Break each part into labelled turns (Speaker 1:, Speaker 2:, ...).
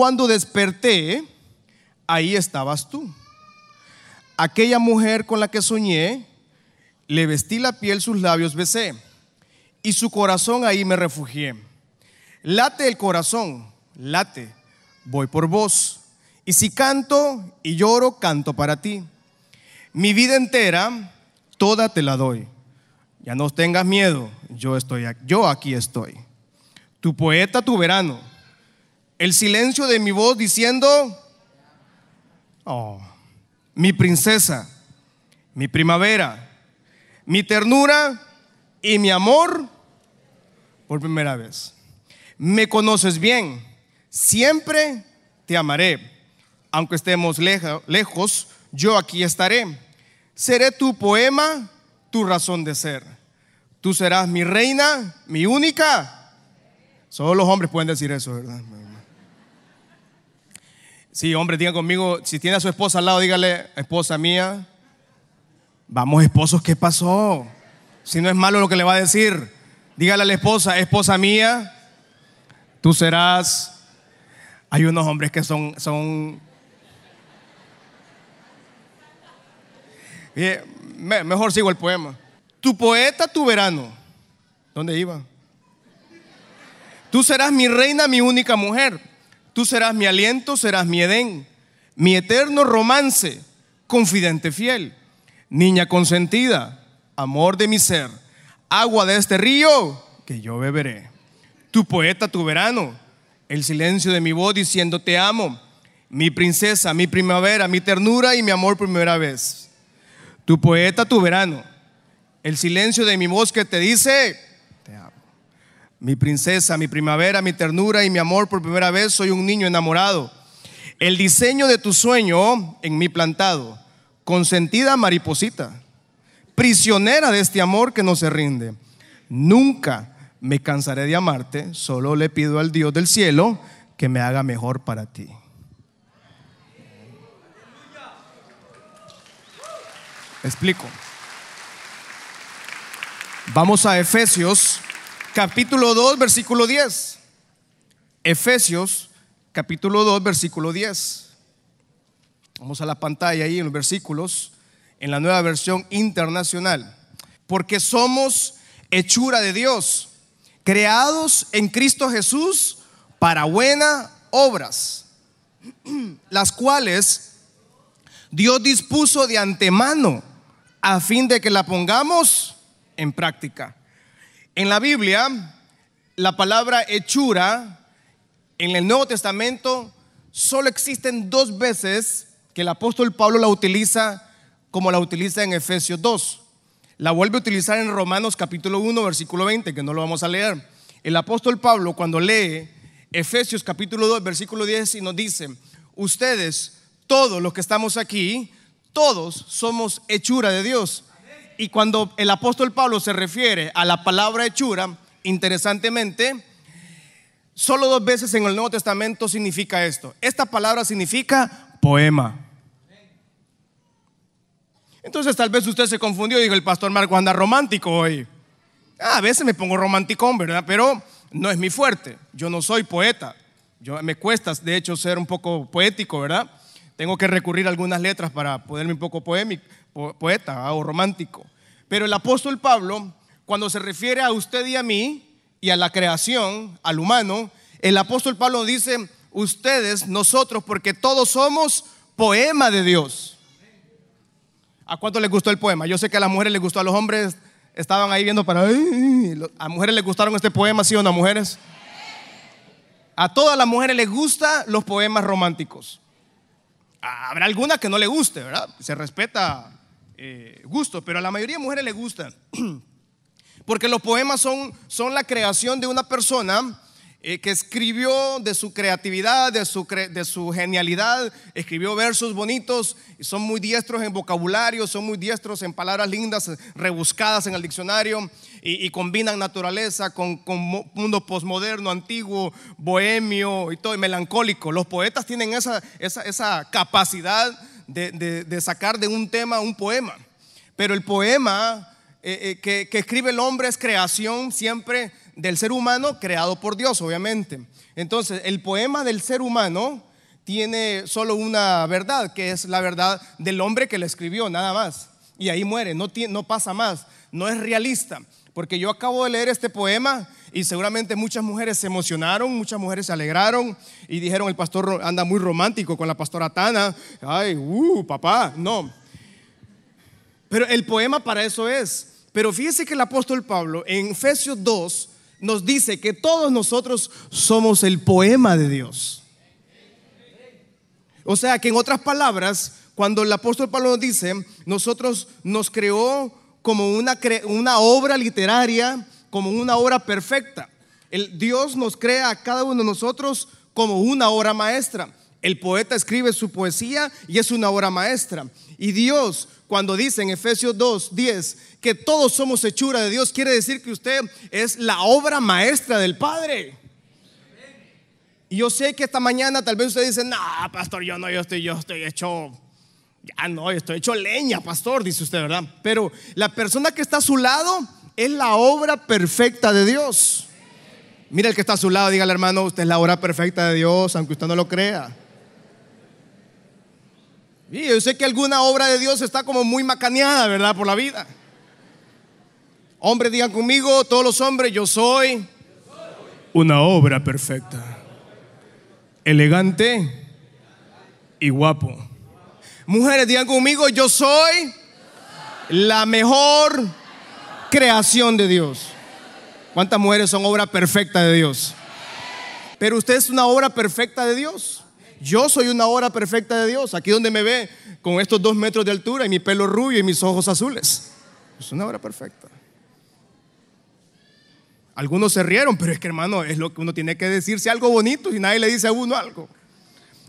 Speaker 1: cuando desperté, ahí estabas tú. Aquella mujer con la que soñé, le vestí la piel, sus labios besé, y su corazón ahí me refugié. Late el corazón, late, voy por vos. Y si canto y lloro, canto para ti. Mi vida entera, toda te la doy. Ya no tengas miedo, yo estoy yo aquí estoy. Tu poeta, tu verano. El silencio de mi voz diciendo, oh, mi princesa, mi primavera, mi ternura y mi amor por primera vez. Me conoces bien, siempre te amaré. Aunque estemos lejos, yo aquí estaré. Seré tu poema, tu razón de ser. Tú serás mi reina, mi única. Solo los hombres pueden decir eso, ¿verdad? Sí, hombre, digan conmigo, si tiene a su esposa al lado, dígale, esposa mía, vamos esposos, ¿qué pasó? Si no es malo lo que le va a decir, dígale a la esposa, esposa mía, tú serás... Hay unos hombres que son, son mejor sigo el poema. Tu poeta, tu verano. ¿Dónde iba? Tú serás mi reina, mi única mujer. Tú serás mi aliento, serás mi Edén, mi eterno romance, confidente fiel, niña consentida, amor de mi ser, agua de este río que yo beberé. Tu poeta, tu verano, el silencio de mi voz diciendo te amo, mi princesa, mi primavera, mi ternura y mi amor primera vez. Tu poeta, tu verano, el silencio de mi voz que te dice. Mi princesa, mi primavera, mi ternura y mi amor por primera vez, soy un niño enamorado. El diseño de tu sueño en mi plantado, consentida mariposita, prisionera de este amor que no se rinde. Nunca me cansaré de amarte, solo le pido al Dios del cielo que me haga mejor para ti. Explico. Vamos a Efesios capítulo 2, versículo 10. Efesios capítulo 2, versículo 10. Vamos a la pantalla ahí en los versículos, en la nueva versión internacional. Porque somos hechura de Dios, creados en Cristo Jesús para buenas obras, las cuales Dios dispuso de antemano a fin de que la pongamos en práctica. En la Biblia, la palabra hechura en el Nuevo Testamento solo existen dos veces que el apóstol Pablo la utiliza como la utiliza en Efesios 2. La vuelve a utilizar en Romanos capítulo 1, versículo 20, que no lo vamos a leer. El apóstol Pablo cuando lee Efesios capítulo 2, versículo 10 y nos dice, ustedes, todos los que estamos aquí, todos somos hechura de Dios. Y cuando el apóstol Pablo se refiere a la palabra hechura, interesantemente, solo dos veces en el Nuevo Testamento significa esto. Esta palabra significa poema. Entonces tal vez usted se confundió y dijo, el pastor Marco anda romántico hoy. Ah, a veces me pongo romántico, ¿verdad? Pero no es mi fuerte. Yo no soy poeta. Yo, me cuesta, de hecho, ser un poco poético, ¿verdad? Tengo que recurrir a algunas letras para poderme un poco poeta o romántico. Pero el apóstol Pablo, cuando se refiere a usted y a mí y a la creación, al humano, el apóstol Pablo dice, ustedes, nosotros, porque todos somos poema de Dios. ¿A cuánto les gustó el poema? Yo sé que a las mujeres les gustó, a los hombres estaban ahí viendo para... ¿A mujeres les gustaron este poema, sí o no, mujeres? A todas las mujeres les gustan los poemas románticos. Habrá alguna que no le guste, ¿verdad? Se respeta eh, gusto, pero a la mayoría de mujeres le gustan. Porque los poemas son, son la creación de una persona eh, que escribió de su creatividad, de su, de su genialidad, escribió versos bonitos, son muy diestros en vocabulario, son muy diestros en palabras lindas, rebuscadas en el diccionario, y, combinan naturaleza con, con, mundo posmoderno, antiguo, bohemio y todo, melancólico. Los poetas tienen esa, esa, esa capacidad de, de, sacar de un tema un poema, pero el poema... Eh, eh, que, que escribe el hombre es creación siempre del ser humano creado por Dios, obviamente. Entonces, el poema del ser humano tiene solo una verdad, que es la verdad del hombre que le escribió, nada más. Y ahí muere, no, no pasa más, no es realista. Porque yo acabo de leer este poema y seguramente muchas mujeres se emocionaron, muchas mujeres se alegraron y dijeron el pastor anda muy romántico con la pastora Tana. Ay, uh, papá, no. Pero el poema para eso es. Pero fíjese que el apóstol Pablo en Efesios 2 nos dice que todos nosotros somos el poema de Dios. O sea que en otras palabras, cuando el apóstol Pablo nos dice, nosotros nos creó como una, una obra literaria, como una obra perfecta. El Dios nos crea a cada uno de nosotros como una obra maestra. El poeta escribe su poesía y es una obra maestra. Y Dios, cuando dice en Efesios 2, 10, que todos somos hechura de Dios, quiere decir que usted es la obra maestra del Padre. Y yo sé que esta mañana tal vez usted dice, no, pastor, yo no, yo estoy, yo estoy hecho, ya no, yo estoy hecho leña, pastor, dice usted, ¿verdad? Pero la persona que está a su lado es la obra perfecta de Dios. Mira el que está a su lado, dígale hermano, usted es la obra perfecta de Dios, aunque usted no lo crea. Y yo sé que alguna obra de Dios está como muy macaneada, ¿verdad? Por la vida. Hombres, digan conmigo, todos los hombres, yo soy una obra perfecta. Elegante y guapo. Mujeres, digan conmigo, yo soy la mejor creación de Dios. ¿Cuántas mujeres son obra perfecta de Dios? Pero usted es una obra perfecta de Dios. Yo soy una obra perfecta de Dios. Aquí donde me ve con estos dos metros de altura y mi pelo rubio y mis ojos azules. Es una obra perfecta. Algunos se rieron, pero es que hermano, es lo que uno tiene que decirse algo bonito y nadie le dice a uno algo.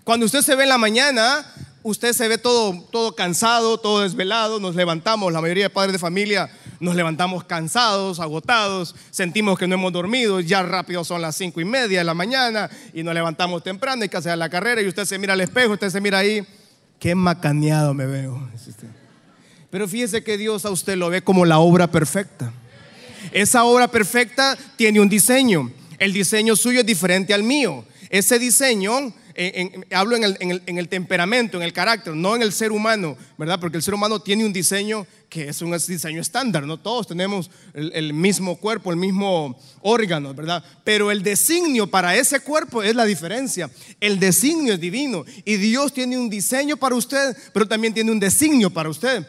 Speaker 1: Cuando usted se ve en la mañana, usted se ve todo, todo cansado, todo desvelado, nos levantamos, la mayoría de padres de familia nos levantamos cansados, agotados, sentimos que no hemos dormido, ya rápido son las cinco y media de la mañana y nos levantamos temprano, hay que hacer la carrera y usted se mira al espejo, usted se mira ahí, qué macaneado me veo. Pero fíjese que Dios a usted lo ve como la obra perfecta. Esa obra perfecta tiene un diseño. El diseño suyo es diferente al mío. Ese diseño hablo en el, temperamento, en el carácter, no en el ser humano, ¿verdad? Porque el ser humano tiene un diseño que es un diseño estándar, no todos tenemos el, mismo cuerpo, el mismo órgano, ¿verdad? Pero el designio para ese cuerpo es la diferencia. El designio es divino y Dios tiene un diseño para usted, pero también tiene un designio para usted.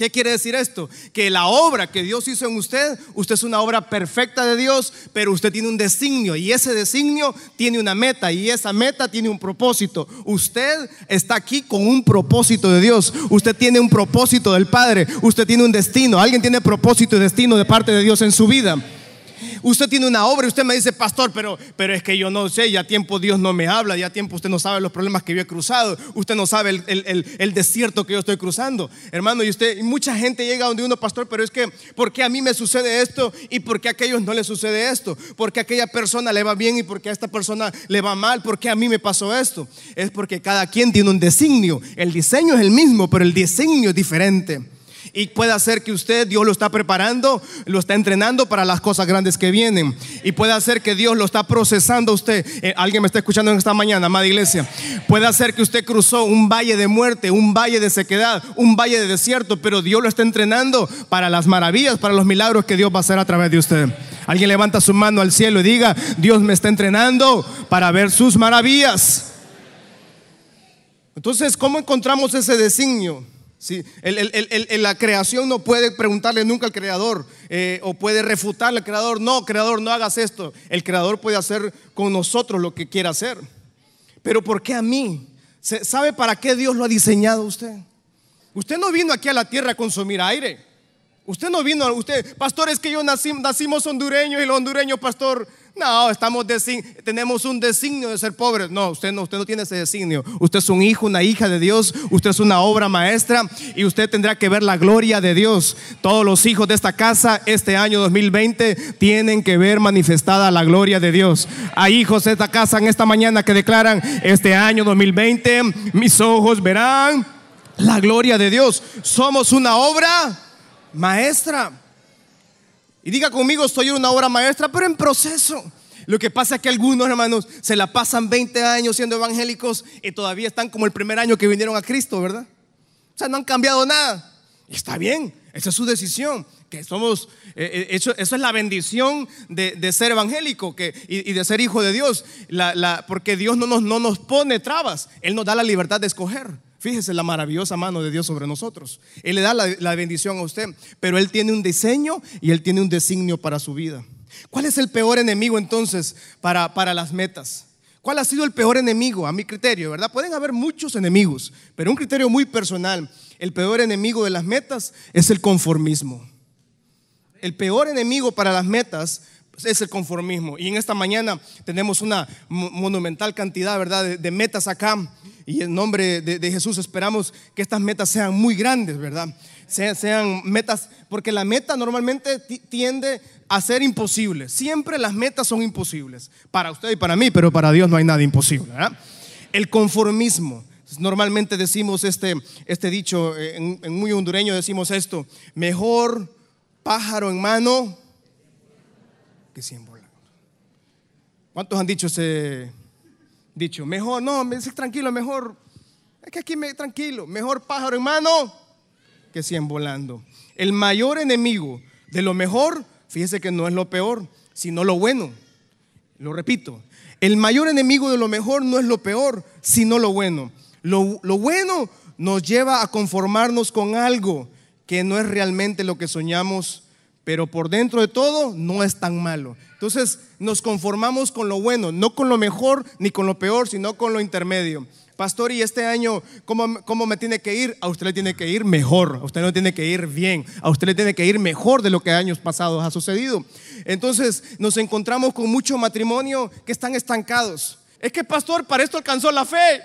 Speaker 1: ¿Qué quiere decir esto? Que la obra que Dios hizo en usted, usted es una obra perfecta de Dios, pero usted tiene un designio y ese designio tiene una meta y esa meta tiene un propósito. Usted está aquí con un propósito de Dios. Usted tiene un propósito del Padre. Usted tiene un destino. Alguien tiene propósito y destino de parte de Dios en su vida. Usted tiene una obra y usted me dice, pastor, pero, pero es que yo no sé, ya tiempo Dios no me habla, ya tiempo usted no sabe los problemas que yo he cruzado, usted no sabe el, desierto que yo estoy cruzando. Hermano, y usted, mucha gente llega donde uno, pastor, pero es que, ¿por qué a mí me sucede esto y por qué a aquellos no le sucede esto? ¿Por qué a aquella persona le va bien y por qué a esta persona le va mal? ¿Por qué a mí me pasó esto? Es porque cada quien tiene un designio. El diseño es el mismo, pero el diseño es diferente. Y puede ser que usted, Dios lo está preparando, lo está entrenando para las cosas grandes que vienen. Y puede ser que Dios lo está procesando usted. Eh, alguien me está escuchando en esta mañana, amada iglesia. Puede ser que usted cruzó un valle de muerte, un valle de sequedad, un valle de desierto, pero Dios lo está entrenando para las maravillas, para los milagros que Dios va a hacer a través de usted. Alguien levanta su mano al cielo y diga, Dios me está entrenando para ver sus maravillas. Entonces, ¿cómo encontramos ese designio? Sí, la creación no puede preguntarle nunca al creador eh, o puede refutarle al creador, no, creador, no hagas esto. El creador puede hacer con nosotros lo que quiera hacer. Pero ¿por qué a mí? ¿Sabe para qué Dios lo ha diseñado usted? Usted no vino aquí a la tierra a consumir aire. Usted no vino, usted, pastor, es que yo nací, nacimos hondureños y los hondureños, pastor, no, estamos tenemos un designio de ser pobres. No, usted no, usted no tiene ese designio. Usted es un hijo, una hija de Dios. Usted es una obra maestra y usted tendrá que ver la gloria de Dios. Todos los hijos de esta casa este año 2020 tienen que ver manifestada la gloria de Dios. Hay hijos de esta casa en esta mañana que declaran este año 2020 mis ojos verán la gloria de Dios. Somos una obra maestra. Y diga conmigo, soy una obra maestra, pero en proceso. Lo que pasa es que algunos hermanos se la pasan 20 años siendo evangélicos y todavía están como el primer año que vinieron a Cristo, ¿verdad? O sea, no han cambiado nada. Y está bien, esa es su decisión. Que somos, eh, eh, eso, es la bendición de, ser evangélico que, y, de ser hijo de Dios. porque Dios no nos, no nos pone trabas, Él nos da la libertad de escoger. Fíjese la maravillosa mano de Dios sobre nosotros. Él le da la, bendición a usted, pero Él tiene un diseño y Él tiene un designio para su vida. ¿Cuál es el peor enemigo entonces para, para las metas? ¿Cuál ha sido el peor enemigo a mi criterio, verdad? Pueden haber muchos enemigos, pero un criterio muy personal. El peor enemigo de las metas es el conformismo. El peor enemigo para las metas es el conformismo. Y en esta mañana tenemos una monumental cantidad, ¿verdad?, de metas acá y en nombre de, Jesús esperamos que estas metas sean muy grandes, ¿verdad? Sean, metas, porque la meta normalmente tiende a ser imposible. Siempre las metas son imposibles. Para usted y para mí, pero para Dios no hay nada imposible. El conformismo. Normalmente decimos este, este dicho, en, muy hondureño decimos esto, mejor pájaro en mano que cien volando. ¿Cuántos han dicho ese, dicho, mejor, no, me dice tranquilo, mejor, es que aquí me tranquilo, mejor pájaro en mano que cien volando. El mayor enemigo de lo mejor, fíjese que no es lo peor, sino lo bueno. Lo repito, el mayor enemigo de lo mejor no es lo peor, sino lo bueno. Lo, lo bueno nos lleva a conformarnos con algo que no es realmente lo que soñamos pero por dentro de todo no es tan malo. Entonces nos conformamos con lo bueno, no con lo mejor ni con lo peor, sino con lo intermedio. Pastor, y este año, ¿cómo, ¿cómo, me tiene que ir? A usted le tiene que ir mejor, a usted no tiene que ir bien, a usted le tiene que ir mejor de lo que años pasados ha sucedido. Entonces nos encontramos con mucho matrimonio que están estancados. Es que, pastor, para esto alcanzó la fe.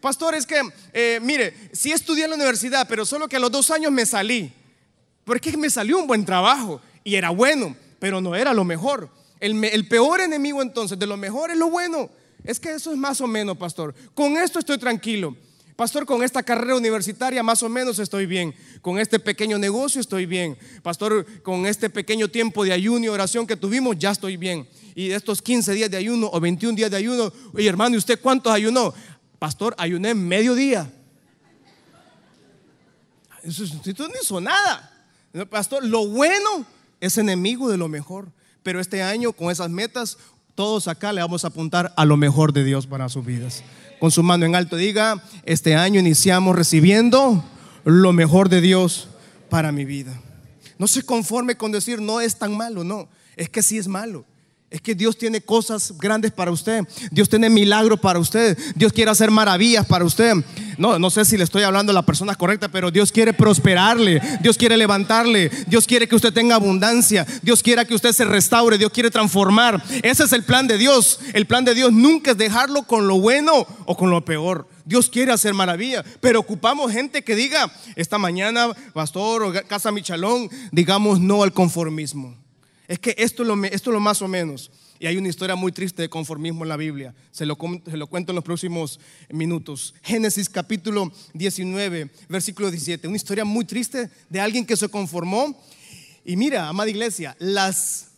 Speaker 1: Pastor, es que, eh, mire, sí estudié en la universidad, pero solo que a los dos años me salí. Porque me salió un buen trabajo y era bueno, pero no era lo mejor. El, peor enemigo entonces de lo mejor es lo bueno. Es que eso es más o menos, pastor. Con esto estoy tranquilo. Pastor, con esta carrera universitaria más o menos estoy bien. Con este pequeño negocio estoy bien. Pastor, con este pequeño tiempo de ayuno y oración que tuvimos ya estoy bien. Y estos 15 días de ayuno o 21 días de ayuno, oye hermano, ¿y usted cuántos ayunó? Pastor, ayuné medio día. Eso, no hizo nada. Pastor, lo bueno es enemigo de lo mejor. Pero este año, con esas metas, todos acá le vamos a apuntar a lo mejor de Dios para sus vidas. Con su mano en alto, diga: Este año iniciamos recibiendo lo mejor de Dios para mi vida. No se conforme con decir no es tan malo, no. Es que sí es malo. Es que Dios tiene cosas grandes para usted. Dios tiene milagros para usted. Dios quiere hacer maravillas para usted. No, no sé si le estoy hablando a la persona correcta, pero Dios quiere prosperarle. Dios quiere levantarle. Dios quiere que usted tenga abundancia. Dios quiere que usted se restaure. Dios quiere transformar. Ese es el plan de Dios. El plan de Dios nunca es dejarlo con lo bueno o con lo peor. Dios quiere hacer maravilla, pero ocupamos gente que diga, esta mañana, pastor o casa Michalón, digamos no al conformismo. Es que esto es, lo, más o menos. Y hay una historia muy triste de conformismo en la Biblia. Se lo, se lo, cuento en los próximos minutos. Génesis capítulo 19, versículo 17. Una historia muy triste de alguien que se conformó. Y mira, amada iglesia, las,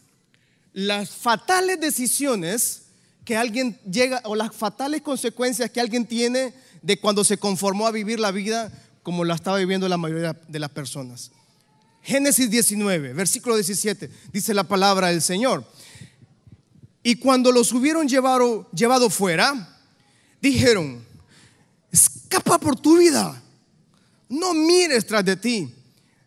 Speaker 1: las fatales decisiones que alguien llega, o las fatales consecuencias que alguien tiene de cuando se conformó a vivir la vida como la estaba viviendo la mayoría de las personas. Génesis 19, versículo 17, dice la palabra del Señor. Y cuando los hubieron llevado, llevado fuera, dijeron, escapa por tu vida, no mires tras de ti,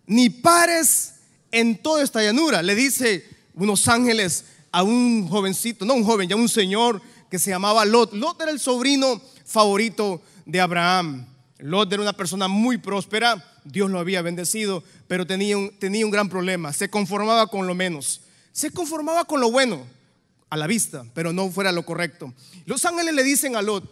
Speaker 1: ni pares en toda esta llanura. Le dice unos ángeles a un jovencito, no un joven, ya un señor que se llamaba Lot. Lot era el sobrino favorito de Abraham. Lot era una persona muy próspera, Dios lo había bendecido, pero tenía un, tenía un gran problema, se conformaba con lo menos, se conformaba con lo bueno a la vista, pero no fuera lo correcto. Los ángeles le dicen a Lot,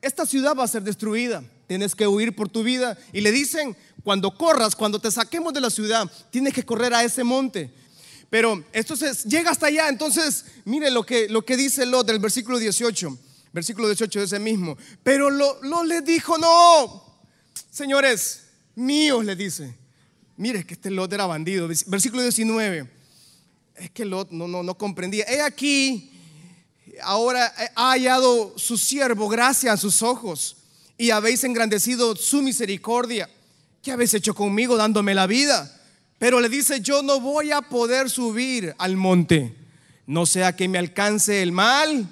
Speaker 1: esta ciudad va a ser destruida, tienes que huir por tu vida. Y le dicen, cuando corras, cuando te saquemos de la ciudad, tienes que correr a ese monte. Pero entonces llega hasta allá, entonces mire lo que, lo que dice Lot del versículo 18. Versículo 18 de ese mismo. Pero lo, lo le dijo, no, señores míos, le dice. Mire que este Lot era bandido. Versículo 19. Es que Lot no, no, no comprendía. He aquí, ahora ha hallado su siervo gracia a sus ojos y habéis engrandecido su misericordia. ¿Qué habéis hecho conmigo dándome la vida? Pero le dice, yo no voy a poder subir al monte, no sea que me alcance el mal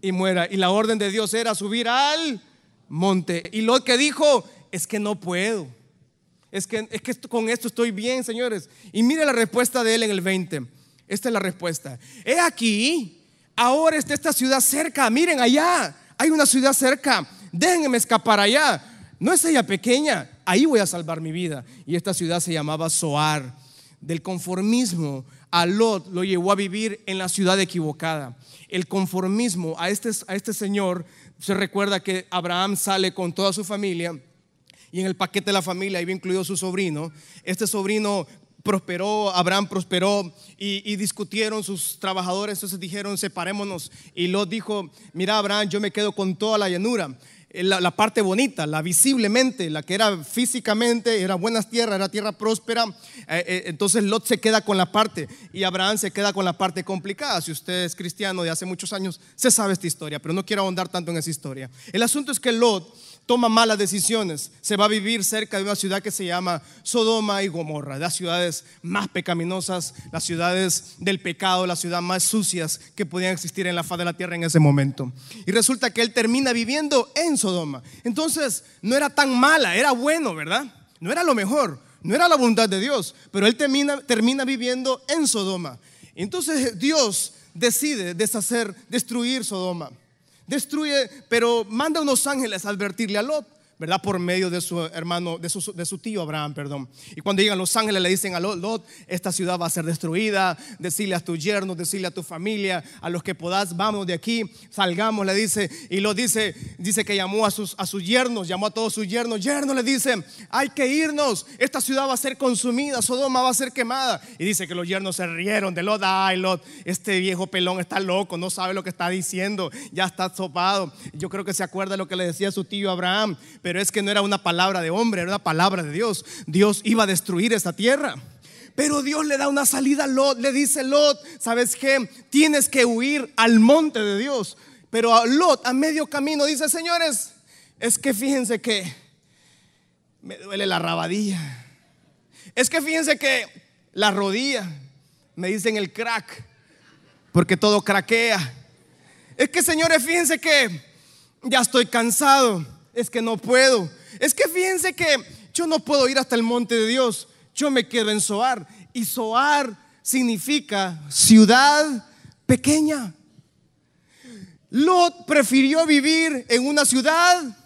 Speaker 1: y muera. Y la orden de Dios era subir al monte. Y lo que dijo es que no puedo. Es que, es que con esto estoy bien, señores. Y mire la respuesta de él en el 20. Esta es la respuesta. He aquí, ahora está esta ciudad cerca. Miren allá, hay una ciudad cerca. Déjenme escapar allá. No es ella pequeña, ahí voy a salvar mi vida. Y esta ciudad se llamaba Soar. Del conformismo a Lot lo llevó a vivir en la ciudad equivocada. El conformismo a este, a este señor se recuerda que Abraham sale con toda su familia y en el paquete de la familia había incluido su sobrino. Este sobrino prosperó, Abraham prosperó y, discutieron sus trabajadores, entonces dijeron separémonos y Lot dijo, mira Abraham, yo me quedo con toda la llanura. Eh, la, parte bonita, la visiblemente, la que era físicamente, era buenas tierras, era tierra próspera. Eh, eh, entonces Lot se queda con la parte y Abraham se queda con la parte complicada. Si usted es cristiano de hace muchos años, se sabe esta historia, pero no quiero ahondar tanto en esa historia. El asunto es que Lot toma malas decisiones, se va a vivir cerca de una ciudad que se llama Sodoma y Gomorra, las ciudades más pecaminosas, las ciudades del pecado, las ciudades más sucias que podían existir en la faz de la tierra en ese momento. Y resulta que él termina viviendo en Sodoma. Entonces, no era tan mala, era bueno, ¿verdad? No era lo mejor, no era la voluntad de Dios, pero él termina, termina viviendo en Sodoma. Entonces Dios decide deshacer, destruir Sodoma destruye, pero manda unos ángeles a advertirle a Lot. ¿Verdad? Por medio de su hermano, de su, de su, tío Abraham, perdón. Y cuando llegan los ángeles le dicen a Lot, esta ciudad va a ser destruida, decirle a tu yerno, decirle a tu familia, a los que podás, vamos de aquí, salgamos, le dice. Y lo dice, dice que llamó a sus, a sus yernos, llamó a todos sus yernos. Yerno le dice, hay que irnos, esta ciudad va a ser consumida, Sodoma va a ser quemada. Y dice que los yernos se rieron de Lot, ay Lot, este viejo pelón está loco, no sabe lo que está diciendo, ya está sopado. Yo creo que se acuerda de lo que le decía su tío Abraham es que no era una palabra de hombre, era una palabra de Dios. Dios iba a destruir esta tierra. Pero Dios le da una salida a Lot, le dice Lot, ¿sabes qué? Tienes que huir al monte de Dios. Pero a Lot a medio camino dice, señores, es que fíjense que me duele la rabadilla. Es que fíjense que la rodilla, me dicen el crack, porque todo craquea. Es que señores, fíjense que ya estoy cansado es que no puedo. Es que fíjense que yo no puedo ir hasta el monte de Dios. Yo me quedo en Soar. Y Soar significa ciudad pequeña. Lot prefirió vivir en una ciudad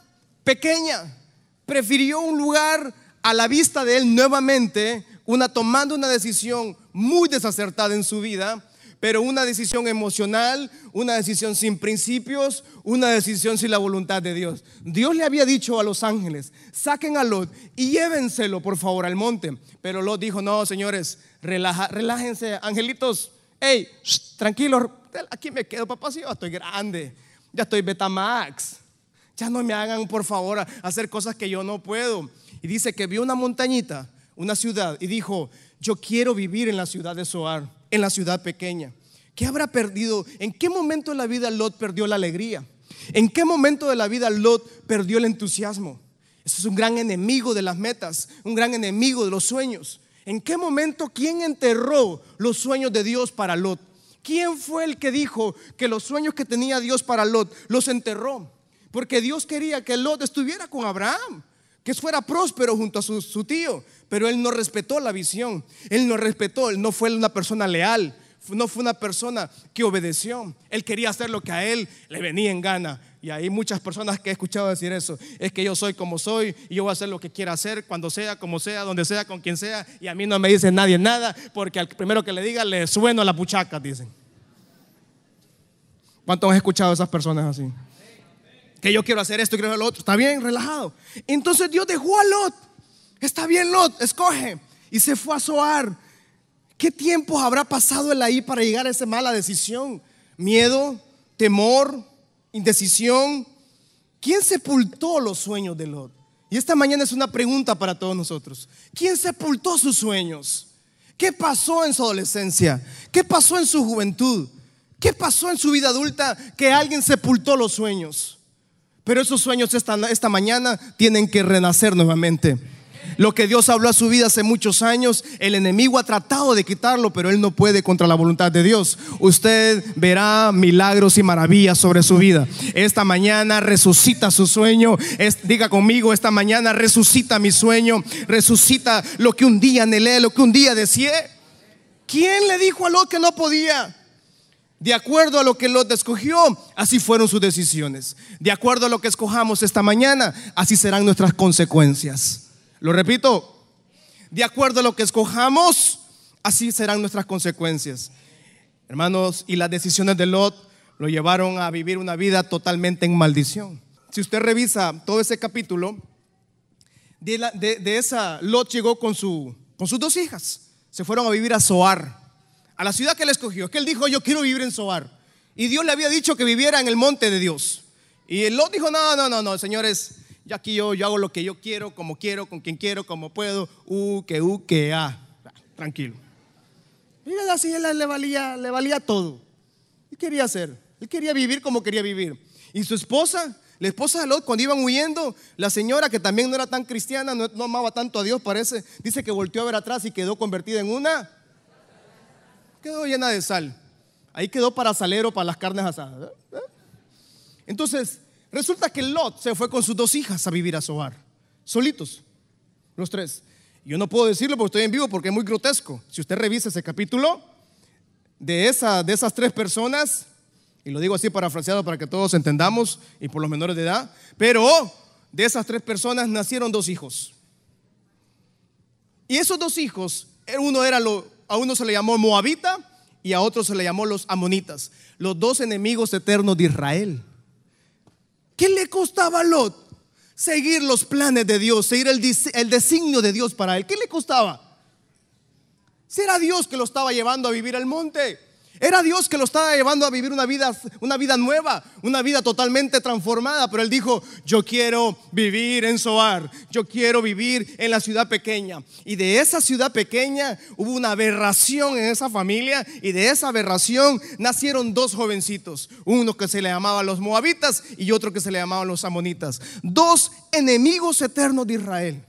Speaker 1: pequeña. Prefirió un lugar a la vista de él nuevamente, una tomando una decisión muy desacertada en su vida pero una decisión emocional, una decisión sin principios, una decisión sin la voluntad de Dios. Dios le había dicho a los ángeles, saquen a Lot y llévenselo por favor al monte. Pero Lot dijo, no, señores, relájense, angelitos, hey, tranquilos, aquí me quedo, papá, si yo estoy grande, ya estoy Betamax. Ya no me hagan, por favor, hacer cosas que yo no puedo. Y dice que vio una montañita, una ciudad, y dijo, yo quiero vivir en la ciudad de Soar en la ciudad pequeña? ¿Qué habrá perdido? ¿En qué momento de la vida Lot perdió la alegría? ¿En qué momento de la vida Lot perdió el entusiasmo? Eso es un gran enemigo de las metas, un gran enemigo de los sueños. ¿En qué momento quién enterró los sueños de Dios para Lot? ¿Quién fue el que dijo que los sueños que tenía Dios para Lot los enterró? Porque Dios quería que Lot estuviera con Abraham, que fuera próspero junto a su, tío pero él no respetó la visión, él no respetó, él no fue una persona leal, no fue una persona que obedeció, él quería hacer lo que a él le venía en gana. Y hay muchas personas que he escuchado decir eso, es que yo soy como soy y yo voy a hacer lo que quiera hacer, cuando sea, como sea, donde sea, con quien sea, y a mí no me dice nadie nada, porque al primero que le diga le sueno la puchaca, dicen. ¿Cuántos han escuchado a esas personas así? Que yo quiero hacer esto, quiero hacer lo otro, está bien, relajado. Entonces Dios dejó a Lot Está bien, Lot, escoge. Y se fue a Zoar. ¿Qué tiempo habrá pasado él ahí para llegar a esa mala decisión? Miedo, temor, indecisión. ¿Quién sepultó los sueños de Lot? Y esta mañana es una pregunta para todos nosotros. ¿Quién sepultó sus sueños? ¿Qué pasó en su adolescencia? ¿Qué pasó en su juventud? ¿Qué pasó en su vida adulta que alguien sepultó los sueños? Pero esos sueños esta, esta mañana tienen que renacer nuevamente. Lo que Dios habló a su vida hace muchos años, el enemigo ha tratado de quitarlo, pero él no puede contra la voluntad de Dios. Usted verá milagros y maravillas sobre su vida. Esta mañana resucita su sueño. diga conmigo, esta mañana resucita mi sueño. Resucita lo que un día anhelé, lo que un día deseé. ¿Quién le dijo a Lot que no podía? De acuerdo a lo que Lot escogió, así fueron sus decisiones. De acuerdo a lo que escojamos esta mañana, así serán nuestras consecuencias. Lo repito, de acuerdo a lo que escojamos, así serán nuestras consecuencias. Hermanos, y las decisiones de Lot lo llevaron a vivir una vida totalmente en maldición. Si usted revisa todo ese capítulo, de, esa, Lot llegó con, su, con sus dos hijas. Se fueron a vivir a Zoar, a la ciudad que él escogió. Es que él dijo, yo quiero vivir en Zoar. Y Dios le había dicho que viviera en el monte de Dios. Y Lot dijo, no, no, no, no, señores, ya aquí yo, hago lo que yo quiero, como quiero, con quien quiero, como puedo. U, que, u, que, a. Tranquilo. Y así él le valía, le valía todo. ¿Qué quería hacer? Él quería vivir como quería vivir. Y su esposa, la esposa de Lot, cuando iban huyendo, la señora que también no era tan cristiana, no, no amaba tanto a Dios, parece, dice que volteó a ver atrás y quedó convertida en una. Quedó llena de sal. Ahí quedó para salero para las carnes asadas. ¿eh? Entonces, Resulta que Lot se fue con sus dos hijas a vivir a Sobar, solitos, los tres. Yo no puedo decirlo porque estoy en vivo porque es muy grotesco. Si usted revisa ese capítulo, de, esa, de esas tres personas, y lo digo así parafraseado para que todos entendamos, y por los menores de edad, pero de esas tres personas nacieron dos hijos. Y esos dos hijos, uno era lo, a uno se le llamó Moabita y a otro se le llamó los Amonitas, los dos enemigos eternos de Israel. ¿Qué le costaba a Lot seguir los planes de Dios, seguir el, el designio de Dios para él? ¿Qué le costaba? Si era Dios que lo estaba llevando a vivir al monte. Era Dios que lo estaba llevando a vivir una vida, una vida nueva, una vida totalmente transformada. Pero él dijo, yo quiero vivir en Soar, yo quiero vivir en la ciudad pequeña. Y de esa ciudad pequeña hubo una aberración en esa familia y de esa aberración nacieron dos jovencitos. Uno que se le llamaba los moabitas y otro que se le llamaban los amonitas. Dos enemigos eternos de Israel.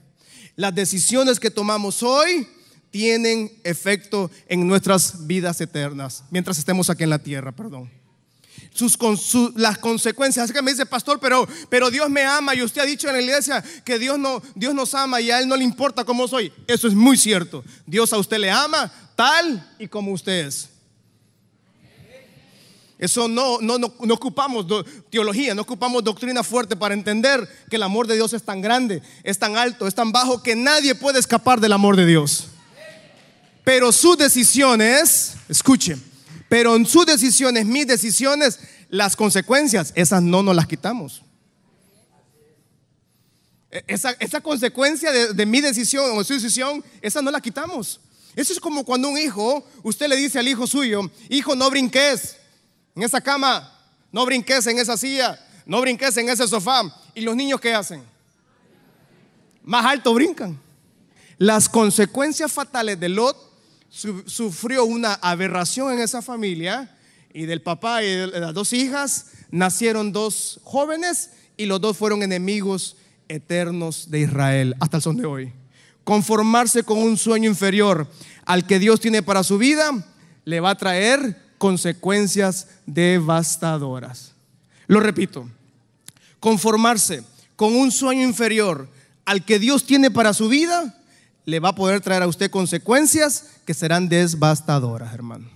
Speaker 1: Las decisiones que tomamos hoy tienen efecto en nuestras vidas eternas, mientras estemos aquí en la tierra, perdón. Las consecuencias. Así que me dice, pastor, pero, pero Dios me ama y usted ha dicho en la iglesia que Dios, no, Dios nos ama y a Él no le importa cómo soy. Eso es muy cierto. Dios a usted le ama tal y como usted es. Eso no, no, no, no, ocupamos teología, no ocupamos doctrina fuerte para entender que el amor de Dios es tan grande, es tan alto, es tan bajo que nadie puede escapar del amor de Dios. Pero sus decisiones, escuchen, pero en sus decisiones, mis decisiones, las consecuencias, esas no nos las quitamos. E, esa, esa consecuencia de, mi decisión o su decisión, esa no la quitamos. Eso es como cuando un hijo, usted le dice al hijo suyo, hijo, no brinques en esa cama, no brinques en esa silla, no brinques en ese sofá. ¿Y los niños qué hacen? Más alto brincan. Las consecuencias fatales de Lot sufrió una aberración en esa familia y del papá y de las dos hijas nacieron dos jóvenes y los dos fueron enemigos eternos de Israel hasta el son de hoy. Conformarse con un sueño inferior al que Dios tiene para su vida le va a traer consecuencias devastadoras. Lo repito, conformarse con un sueño inferior al que Dios tiene para su vida le va a poder traer a usted consecuencias que serán devastadoras, hermano.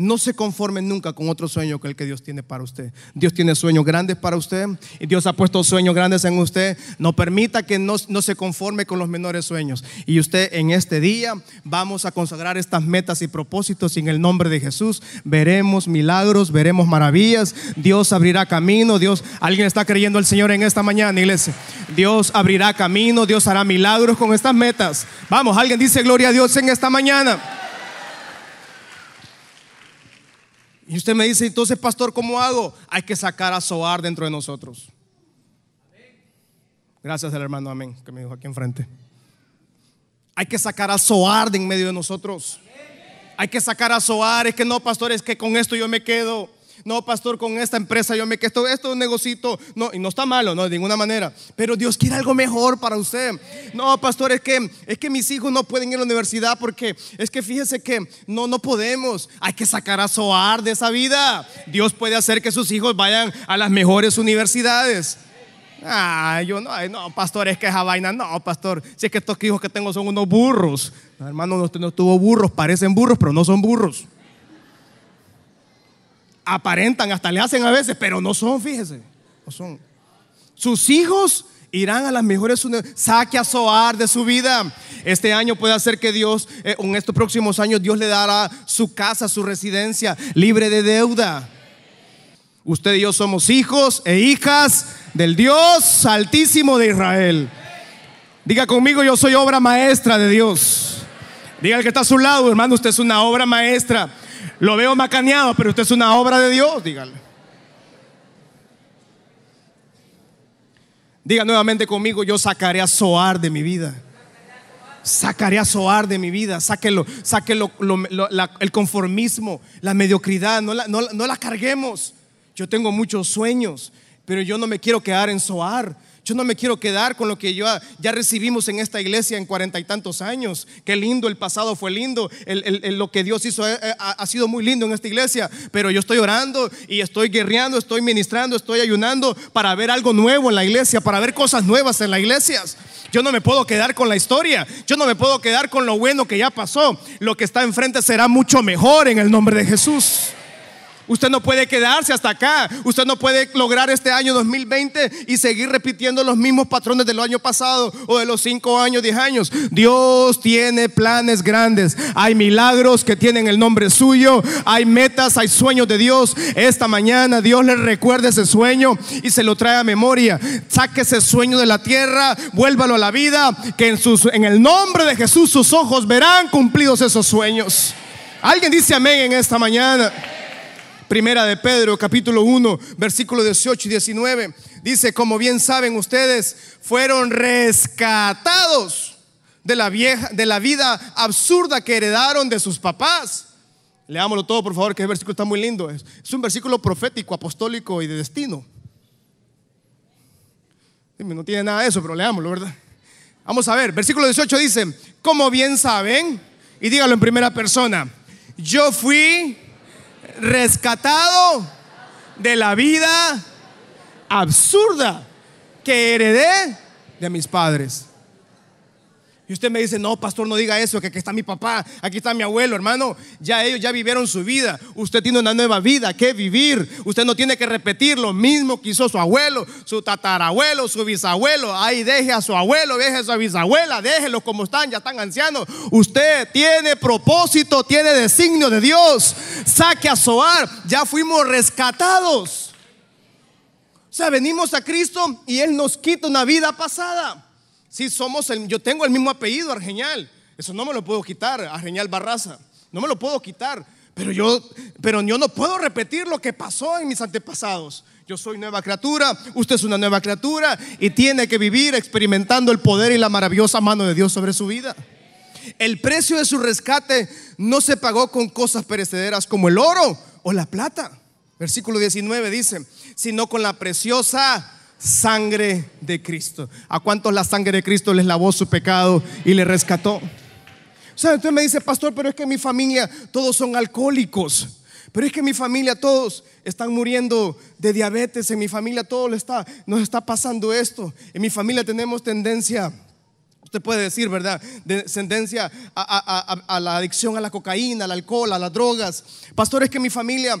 Speaker 1: No se conforme nunca con otro sueño que el que Dios tiene para usted. Dios tiene sueños grandes para usted y Dios ha puesto sueños grandes en usted. No permita que no, no, se conforme con los menores sueños. Y usted en este día vamos a consagrar estas metas y propósitos y en el nombre de Jesús veremos milagros, veremos maravillas. Dios abrirá camino. Dios, alguien está creyendo al Señor en esta mañana, iglesia. Dios abrirá camino, Dios hará milagros con estas metas. Vamos, alguien dice gloria a Dios en esta mañana. Y usted me dice, entonces, pastor, ¿cómo hago? Hay que sacar a Soar dentro de nosotros. Gracias al hermano Amén, que me dijo aquí enfrente. Hay que sacar a Zoar de en medio de nosotros. Hay que sacar a Zoar. Es que no, pastor, es que con esto yo me quedo. No, pastor, con esta empresa yo me quedo. Esto es un negocito. No, y no está malo, no, de ninguna manera. Pero Dios quiere algo mejor para usted. No, pastor, es que, es que mis hijos no pueden ir a la universidad porque es que fíjese que no, no podemos. Hay que sacar a Zoar de esa vida. Dios puede hacer que sus hijos vayan a las mejores universidades. Ah, yo no, no, pastor, es que esa vaina, no, pastor, si es que estos hijos que tengo son unos burros. hermano, no, no tuvo burros, parecen burros, pero no son burros. Aparentan, hasta le hacen a veces, pero no son, fíjese, no son. Sus hijos irán a las mejores universidades. Saque a Zoar de su vida. Este año puede hacer que Dios, eh, en estos próximos años, Dios le dará su casa, su residencia, libre de deuda. Usted y yo somos hijos e hijas del Dios altísimo de Israel. Diga conmigo, yo soy obra maestra de Dios. Diga el que está a su lado, hermano, usted es una obra maestra. Lo veo macaneado, pero usted es una obra de Dios, dígale. Diga nuevamente conmigo, yo sacaré a Zoar de mi vida. Sacaré a Zoar de mi vida. Sáquelo, sáquelo el conformismo, la mediocridad, no la, no, no la carguemos. Yo tengo muchos sueños, pero yo no me quiero quedar en Soar. Yo no me quiero quedar con lo que yo, ya recibimos en esta iglesia en cuarenta y tantos años. Qué lindo, el pasado fue lindo. lo que Dios hizo eh, eh, ha, sido muy lindo en esta iglesia. Pero yo estoy orando y estoy guerreando, estoy ministrando, estoy ayunando para ver algo nuevo en la iglesia, para ver cosas nuevas en la iglesia. Yo no me puedo quedar con la historia. Yo no me puedo quedar con lo bueno que ya pasó. Lo que está enfrente será mucho mejor en el nombre de Jesús. Usted no puede quedarse hasta acá. Usted no puede lograr este año 2020 y seguir repitiendo los mismos patrones del año pasado o de los 5 años, 10 años. Dios tiene planes grandes. Hay milagros que tienen el nombre suyo. Hay metas, hay sueños de Dios. Esta mañana Dios le recuerda ese sueño y se lo trae a memoria. Saque ese sueño de la tierra, vuélvalo a la vida, que en, en el nombre de Jesús sus ojos verán cumplidos esos sueños. Alguien dice amén en esta mañana. Primera de Pedro, capítulo 1, versículo 18 y 19. Dice, como bien saben ustedes, fueron rescatados de la, vieja, de la vida absurda que heredaron de sus papás. Leámoslo todo, por favor, que el versículo está muy lindo. Es, es un versículo profético, apostólico y de destino. No tiene nada de eso, pero leámoslo, ¿verdad? Vamos a ver, versículo 18 dice, como bien saben, y dígalo en primera persona, yo fui rescatado de la vida absurda que heredé de mis padres. Y usted me dice, no, pastor, no diga eso, que aquí está mi papá, aquí está mi abuelo, hermano. Ya ellos ya vivieron su vida. Usted tiene una nueva vida que vivir. Usted no tiene que repetir lo mismo que hizo su abuelo, su tatarabuelo, su bisabuelo. Ahí deje a su abuelo, deje a su bisabuela, déjelos como están, ya están ancianos. Usted tiene propósito, tiene designio de Dios. Saque a Soar, ya fuimos rescatados. O sea, venimos a Cristo y Él nos quita una vida pasada. Si somos el, yo tengo el mismo apellido, Argeñal. Eso no me lo puedo quitar, Argeñal Barraza. No me lo puedo quitar. Pero yo, pero yo no puedo repetir lo que pasó en mis antepasados. Yo soy nueva criatura, usted es una nueva criatura y tiene que vivir experimentando el poder y la maravillosa mano de Dios sobre su vida. El precio de su rescate no se pagó con cosas perecederas como el oro o la plata. Versículo 19 dice, sino con la preciosa sangre de Cristo. ¿A cuántos la sangre de Cristo les lavó su pecado y le rescató? O sea, usted me dice, pastor, pero es que en mi familia todos son alcohólicos. Pero es que en mi familia todos están muriendo de diabetes. En mi familia todo está, nos está pasando esto. En mi familia tenemos tendencia Usted puede decir, ¿verdad? Tendencia a, la adicción a la cocaína, al alcohol, a las drogas. Pastor, es que en mi familia,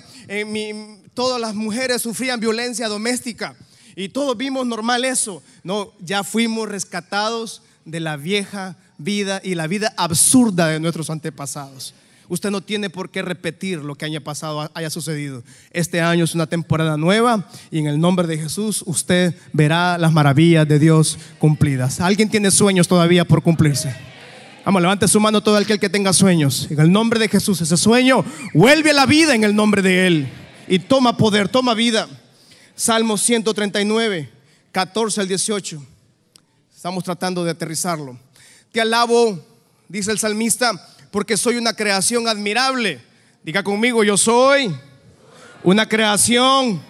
Speaker 1: todas las mujeres sufrían violencia doméstica. Y todos vimos normal eso. No, ya fuimos rescatados de la vieja vida y la vida absurda de nuestros antepasados. Usted no tiene por qué repetir lo que haya pasado, haya sucedido. Este año es una temporada nueva y en el nombre de Jesús usted verá las maravillas de Dios cumplidas. ¿Alguien tiene sueños todavía por cumplirse? Vamos, levante su mano todo aquel que tenga sueños. En el nombre de Jesús, ese sueño vuelve a la vida en el nombre de Él y toma poder, toma vida. Salmo 139, 14 al 18. Estamos tratando de aterrizarlo. Te alabo, dice el salmista, porque soy una creación admirable. Diga conmigo, yo soy una creación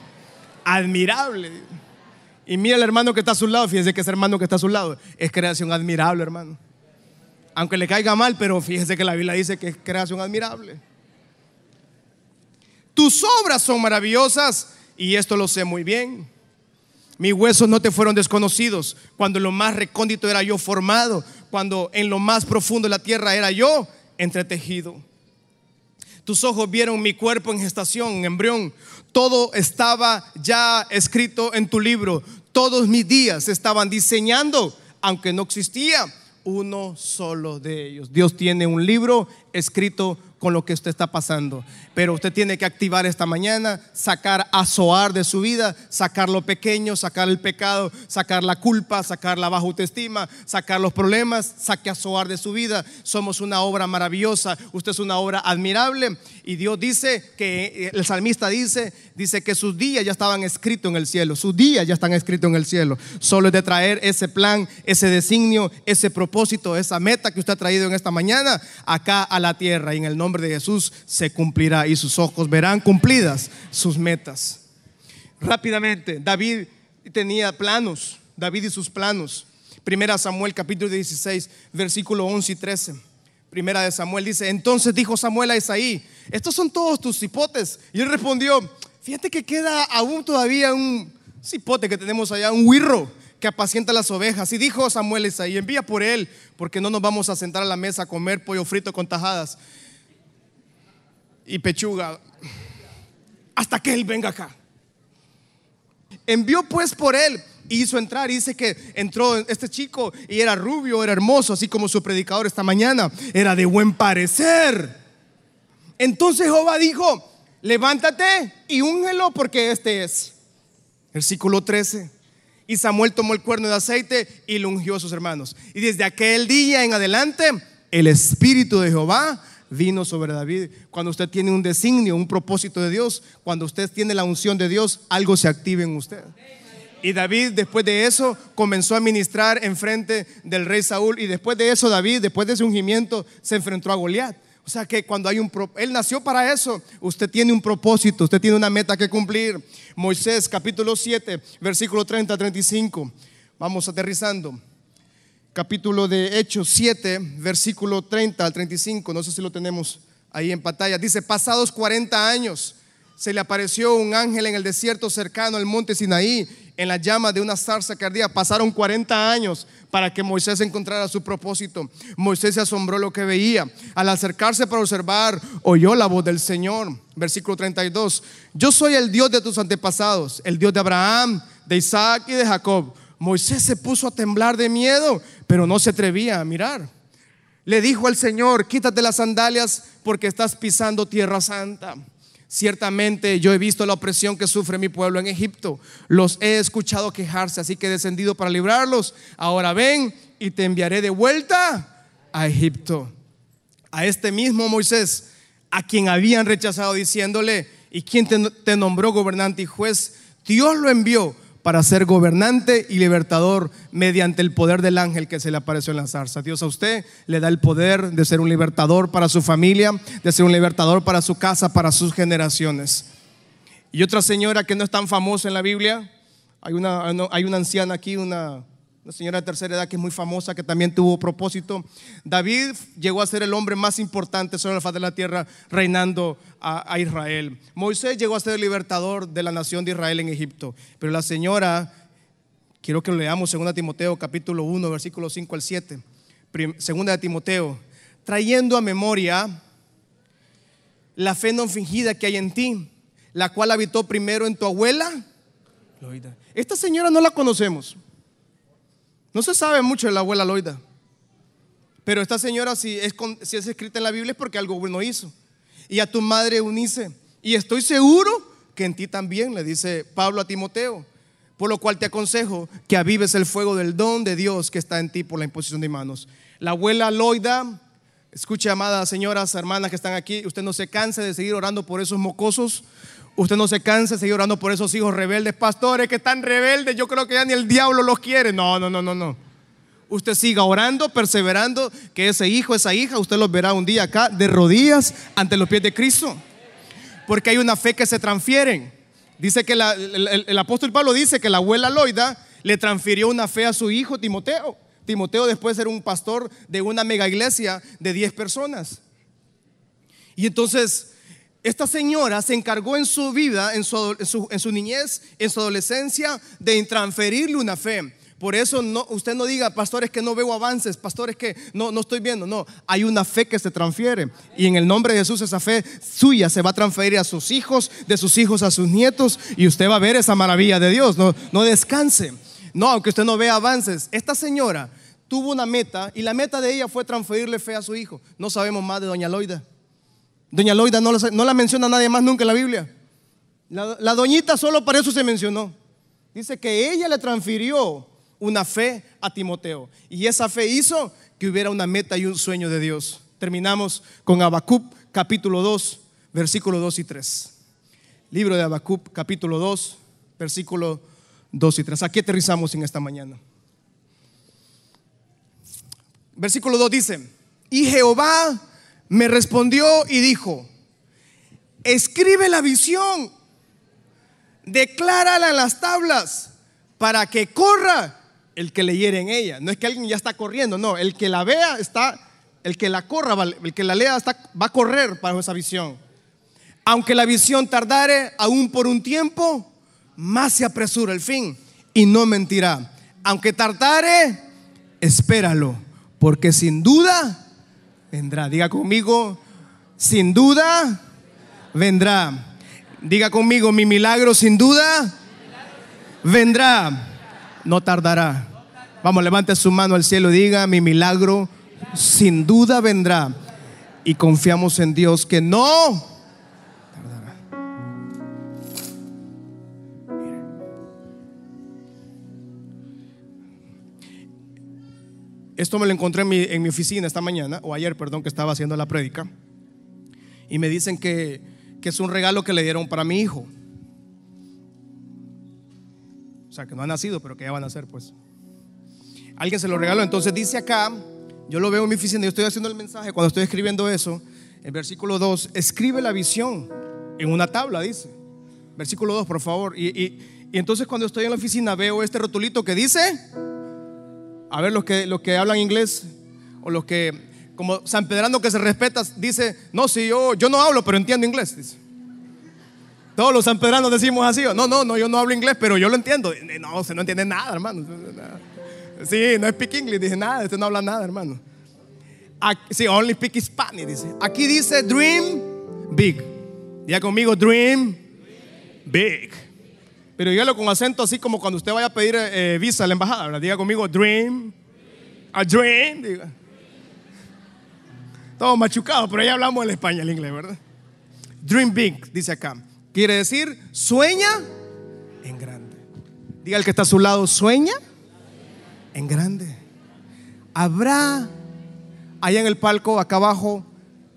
Speaker 1: admirable. Y mira el hermano que está a su lado, fíjese que ese hermano que está a su lado es creación admirable, hermano. Aunque le caiga mal, pero fíjese que la Biblia dice que es creación admirable. Tus obras son maravillosas y esto lo sé muy bien. Mis huesos no te fueron desconocidos cuando en lo más recóndito era yo formado, cuando en lo más profundo de la tierra era yo entretejido. Tus ojos vieron mi cuerpo en gestación, en embrión. Todo estaba ya escrito en tu libro. Todos mis días estaban diseñando, aunque no existía uno solo de ellos. Dios tiene un libro escrito con lo que usted está pasando. Pero usted tiene que activar esta mañana, sacar a Zoar de su vida, sacar lo pequeño, sacar el pecado, sacar la culpa, sacar la baja autoestima, sacar los problemas, saque a Zoar de su vida. Somos una obra maravillosa, usted es una obra admirable. Y Dios dice que, el salmista dice, dice que sus días ya estaban escritos en el cielo, sus días ya están escritos en el cielo. Solo es de traer ese plan, ese designio, ese propósito, esa meta que usted ha traído en esta mañana acá a la tierra. Y en el nombre de Jesús se cumplirá y sus ojos verán cumplidas sus metas. Rápidamente, David tenía planos, David y sus planos. Primera Samuel capítulo 16, versículo 11 y 13. Primera de Samuel dice, entonces dijo Samuel a Isaí, estos son todos tus cipotes. Y él respondió, fíjate que queda aún todavía un cipote que tenemos allá, un huirro que apacienta las ovejas. Y dijo Samuel a Isaí, envía por él, porque no nos vamos a sentar a la mesa a comer pollo frito con tajadas y pechuga hasta que él venga acá. Envió pues por él hizo entrar y dice que entró este chico y era rubio, era hermoso, así como su predicador esta mañana, era de buen parecer. Entonces Jehová dijo, levántate y úngelo porque este es. Versículo 13. Y Samuel tomó el cuerno de aceite y lo ungió a sus hermanos. Y desde aquel día en adelante, el Espíritu de Jehová vino sobre David. Cuando usted tiene un designio, un propósito de Dios, cuando usted tiene la unción de Dios, algo se active en usted. Y David después de eso comenzó a ministrar en frente del rey Saúl y después de eso David, después de ese ungimiento, se enfrentó a Goliat. O sea que cuando hay un él nació para eso, usted tiene un propósito, usted tiene una meta que cumplir. Moisés capítulo 7, versículo 30 a 35. Vamos aterrizando capítulo de Hechos 7, versículo 30 al 35, no sé si lo tenemos ahí en pantalla, dice, pasados 40 años, se le apareció un ángel en el desierto cercano al monte Sinaí, en la llama de una zarza que ardía. Pasaron 40 años para que Moisés encontrara su propósito. Moisés se asombró lo que veía. Al acercarse para observar, oyó la voz del Señor. Versículo 32. Yo soy el Dios de tus antepasados, el Dios de Abraham, de Isaac y de Jacob. Moisés se puso a temblar de miedo, pero no se atrevía a mirar. Le dijo al Señor, quítate las sandalias porque estás pisando tierra santa. Ciertamente yo he visto la opresión que sufre mi pueblo en Egipto. Los he escuchado quejarse, así que he descendido para librarlos. Ahora ven y te enviaré de vuelta a Egipto. A este mismo Moisés, a quien habían rechazado diciéndole, ¿y quién te, te nombró gobernante y juez? Dios lo envió para ser gobernante y libertador mediante el poder del ángel que se le apareció en la zarza. Dios a usted le da el poder de ser un libertador para su familia, de ser un libertador para su casa, para sus generaciones. Y otra señora que no es tan famosa en la Biblia, hay una, hay una anciana aquí, una, una señora de tercera edad que es muy famosa, que también tuvo propósito. David llegó a ser el hombre más importante sobre la faz de la tierra, reinando a, Israel. Moisés llegó a ser el libertador de la nación de Israel en Egipto. Pero la señora, quiero que lo leamos, 2 Timoteo capítulo 1, versículo 5 al 7. Segunda de Timoteo, trayendo a memoria la fe no fingida que hay en ti, la cual habitó primero en tu abuela. Esta señora no la conocemos. No se sabe mucho de la abuela Loida. Pero esta señora, si es, escrita en la Biblia, es porque algo bueno hizo. Y a tu madre Eunice. Y estoy seguro que en ti también, le dice Pablo a Timoteo. Por lo cual te aconsejo que avives el fuego del don de Dios que está en ti por la imposición de manos. La abuela Loida, escuche, amadas señoras, hermanas que están aquí, usted no se canse de seguir orando por esos mocosos Usted no se canse de seguir orando por esos hijos rebeldes, pastores que están rebeldes. Yo creo que ya ni el diablo los quiere. No, no, no, no, no. Usted siga orando, perseverando, que ese hijo, esa hija, usted los verá un día acá de rodillas ante los pies de Cristo. Porque hay una fe que se transfieren. Dice que el, apóstol Pablo dice que la abuela Loida le transfirió una fe a su hijo Timoteo. Timoteo después era un pastor de una mega iglesia de 10 personas. Y entonces esta señora se encargó en su vida, en su, niñez, en su adolescencia, de transferirle una fe. Por eso usted no diga, pastores, que no veo avances, pastores, que no, no estoy viendo. No, hay una fe que se transfiere. Y en el nombre de Jesús, esa fe suya se va a transferir a sus hijos, de sus hijos a sus nietos. Y usted va a ver esa maravilla de Dios. No, no descanse. No, aunque usted no vea avances. Esta señora tuvo una meta y la meta de ella fue transferirle fe a su hijo. No sabemos más de Doña Loida. Doña Loida no, no la menciona nadie más nunca en la Biblia. La, la doñita solo para eso se mencionó. Dice que ella le transfirió una fe a Timoteo. Y esa fe hizo que hubiera una meta y un sueño de Dios. Terminamos con Habacuc capítulo 2, versículo 2 y 3. Libro de Habacuc capítulo 2, versículo 2 y 3. Aquí aterrizamos en esta mañana. Versículo 2 dice, y Jehová me respondió y dijo, escribe la visión, declárala en las tablas para que corra el que leyere en ella. No es que alguien ya está corriendo, no, el que la vea está, el que la corra, el que la lea está, va a correr para esa visión. Aunque la visión tardare aún por un tiempo, más se apresura el fin y no mentirá. Aunque tardare, espéralo, porque sin duda vendrá. Diga conmigo, sin duda vendrá. Diga conmigo, mi milagro sin duda vendrá. No tardará. Vamos, levante su mano al cielo y diga, mi milagro sin duda vendrá. Y confiamos en Dios que no Esto me lo encontré en mi, oficina esta mañana, o ayer, perdón, que estaba haciendo la prédica. Y me dicen que, que es un regalo que le dieron para mi hijo. O sea, que no ha nacido, pero que ya van a nacer, pues alguien se lo regaló. Entonces dice acá, yo lo veo en mi oficina, yo estoy haciendo el mensaje cuando estoy escribiendo eso, el versículo 2, escribe la visión en una tabla, dice. Versículo 2, por favor. Y, entonces cuando estoy en la oficina veo este rotulito que dice, a ver los que, los que hablan inglés o los que, como San Pedrano que se respeta, dice, no, si yo, yo no hablo, pero entiendo inglés. Todos los sanpedranos decimos así, no, no, no, yo no hablo inglés, pero yo lo entiendo. No, se no entiende nada, hermano. Sí, no speak English. Dice, nada, este no habla nada, hermano. sí, only speak Spanish, dice. Aquí dice dream big. Diga conmigo, dream big. Pero dígalo con acento así como cuando usted vaya a pedir eh, visa a la embajada. Diga conmigo, dream. A dream. Diga. Todo pero ya hablamos el español, el inglés, ¿verdad? Dream big, dice acá. Quiere decir, sueña en grande. Diga el que está a su lado, sueña en grande. ¿Habrá, allá en el palco, acá abajo,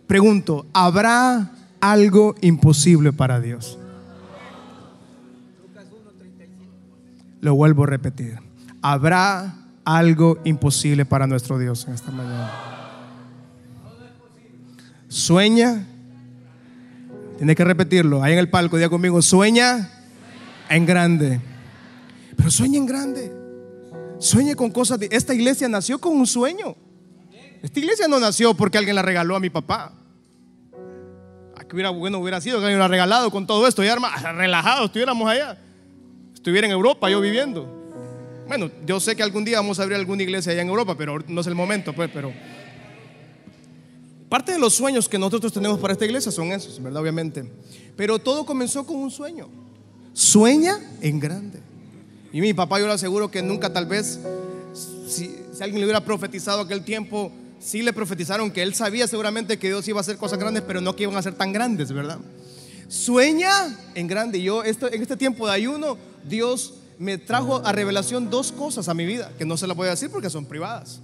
Speaker 1: pregunto, ¿habrá algo imposible para Dios? Lo vuelvo a repetir. ¿Habrá algo imposible para nuestro Dios en esta mañana? Sueña. Tiene que repetirlo. Ahí en el palco, diga conmigo, sueña en grande. Pero sueña en grande. Sueñe con cosas de... Esta iglesia nació con un sueño. Esta iglesia no nació porque alguien la regaló a mi papá. Aquí ah, hubiera, bueno, hubiera sido que alguien la regalado con todo esto. Ya relajados, estuviéramos allá. Estuviera en Europa, yo viviendo. Bueno, yo sé que algún día vamos a abrir alguna iglesia allá en Europa, pero no es el momento, pues, pero... Parte de los sueños que nosotros tenemos para esta iglesia son esos, ¿verdad? Obviamente. Pero todo comenzó con un sueño. Sueña en grande. Y mi papá yo le aseguro que nunca tal vez, si, alguien le hubiera profetizado aquel tiempo, sí le profetizaron que él sabía seguramente que Dios iba a hacer cosas grandes, pero no que iban a ser tan grandes, ¿verdad? Sueña en grande. Yo esto, en este tiempo de ayuno, Dios me trajo a revelación dos cosas a mi vida, que no se las voy a decir porque son privadas.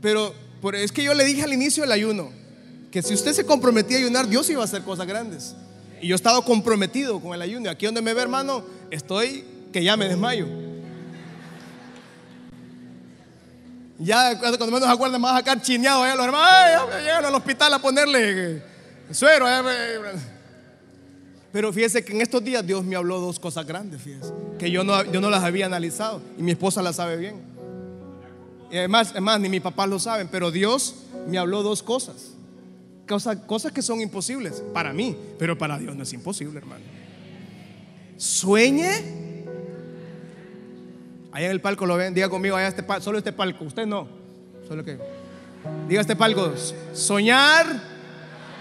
Speaker 1: Pero, es que yo le dije al inicio del ayuno, que si usted se comprometía a ayunar, Dios iba a hacer cosas grandes. Y yo he estado comprometido con el ayuno. Aquí donde me ve, hermano, estoy que ya me desmayo. Ya cuando menos acuerdan, me van a sacar chineado allá los hermanos. Ay, ya llegan al hospital a ponerle eh, suero. eh, Pero fíjese que en estos días Dios me habló dos cosas grandes, fíjese, que yo no, yo no las había analizado y mi esposa las sabe bien. Y además, además, ni mi papá lo saben, pero Dios me habló dos cosas. Cosas, cosas que son imposibles para mí, pero para Dios no es imposible, hermano. Sueñe. Allá en el palco lo ven, diga conmigo, allá este solo este palco, usted no. Solo que. Diga este palco, soñar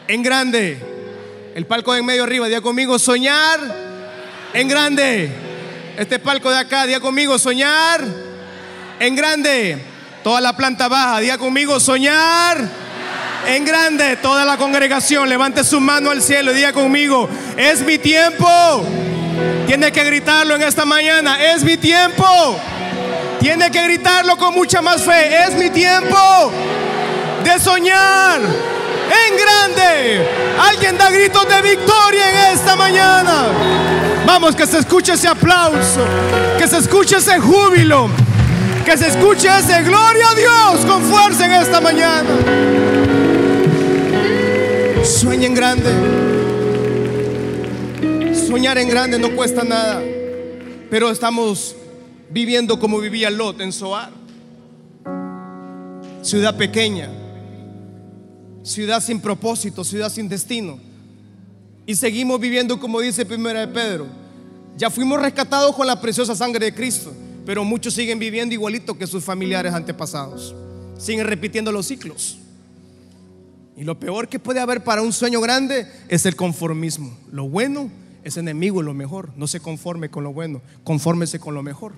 Speaker 1: en grande. El palco de en medio arriba, diga conmigo, soñar en grande. Este palco de acá, diga conmigo, soñar en grande. Toda la planta baja, diga conmigo, soñar en grande. Toda la congregación, levante su mano al cielo diga conmigo, es mi tiempo. Tiene que gritarlo en esta mañana, es mi tiempo. Tiene que gritarlo con mucha más fe, es mi tiempo de soñar en grande. Alguien da gritos de victoria en esta mañana. Vamos, que se escuche ese aplauso, que se escuche ese júbilo, que se escuche ese gloria a Dios con fuerza en esta mañana. Sueña en grande. Soñar en grande no cuesta nada, pero estamos viviendo como vivía Lot en Soar, ciudad pequeña, ciudad sin propósito, ciudad sin destino. Y seguimos viviendo como dice Primera de Pedro. Ya fuimos rescatados con la preciosa sangre de Cristo, pero muchos siguen viviendo igualito que sus familiares antepasados. Siguen repitiendo los ciclos. Y lo peor que puede haber para un sueño grande es el conformismo. Lo bueno es enemigo lo mejor. No se conforme con lo bueno, confórmese con lo mejor.